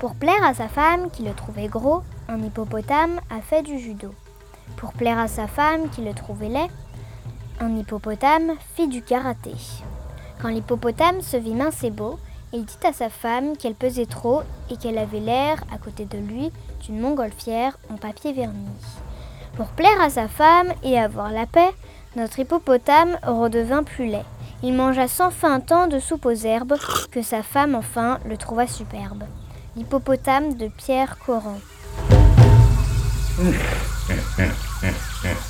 Pour plaire à sa femme qui le trouvait gros, un hippopotame a fait du judo. Pour plaire à sa femme qui le trouvait laid, un hippopotame fit du karaté. Quand l'hippopotame se vit mince et beau, il dit à sa femme qu'elle pesait trop et qu'elle avait l'air, à côté de lui, d'une montgolfière en papier verni. Pour plaire à sa femme et avoir la paix, notre hippopotame redevint plus laid. Il mangea sans fin tant de soupe aux herbes que sa femme enfin le trouva superbe. L'hippopotame de Pierre Coran.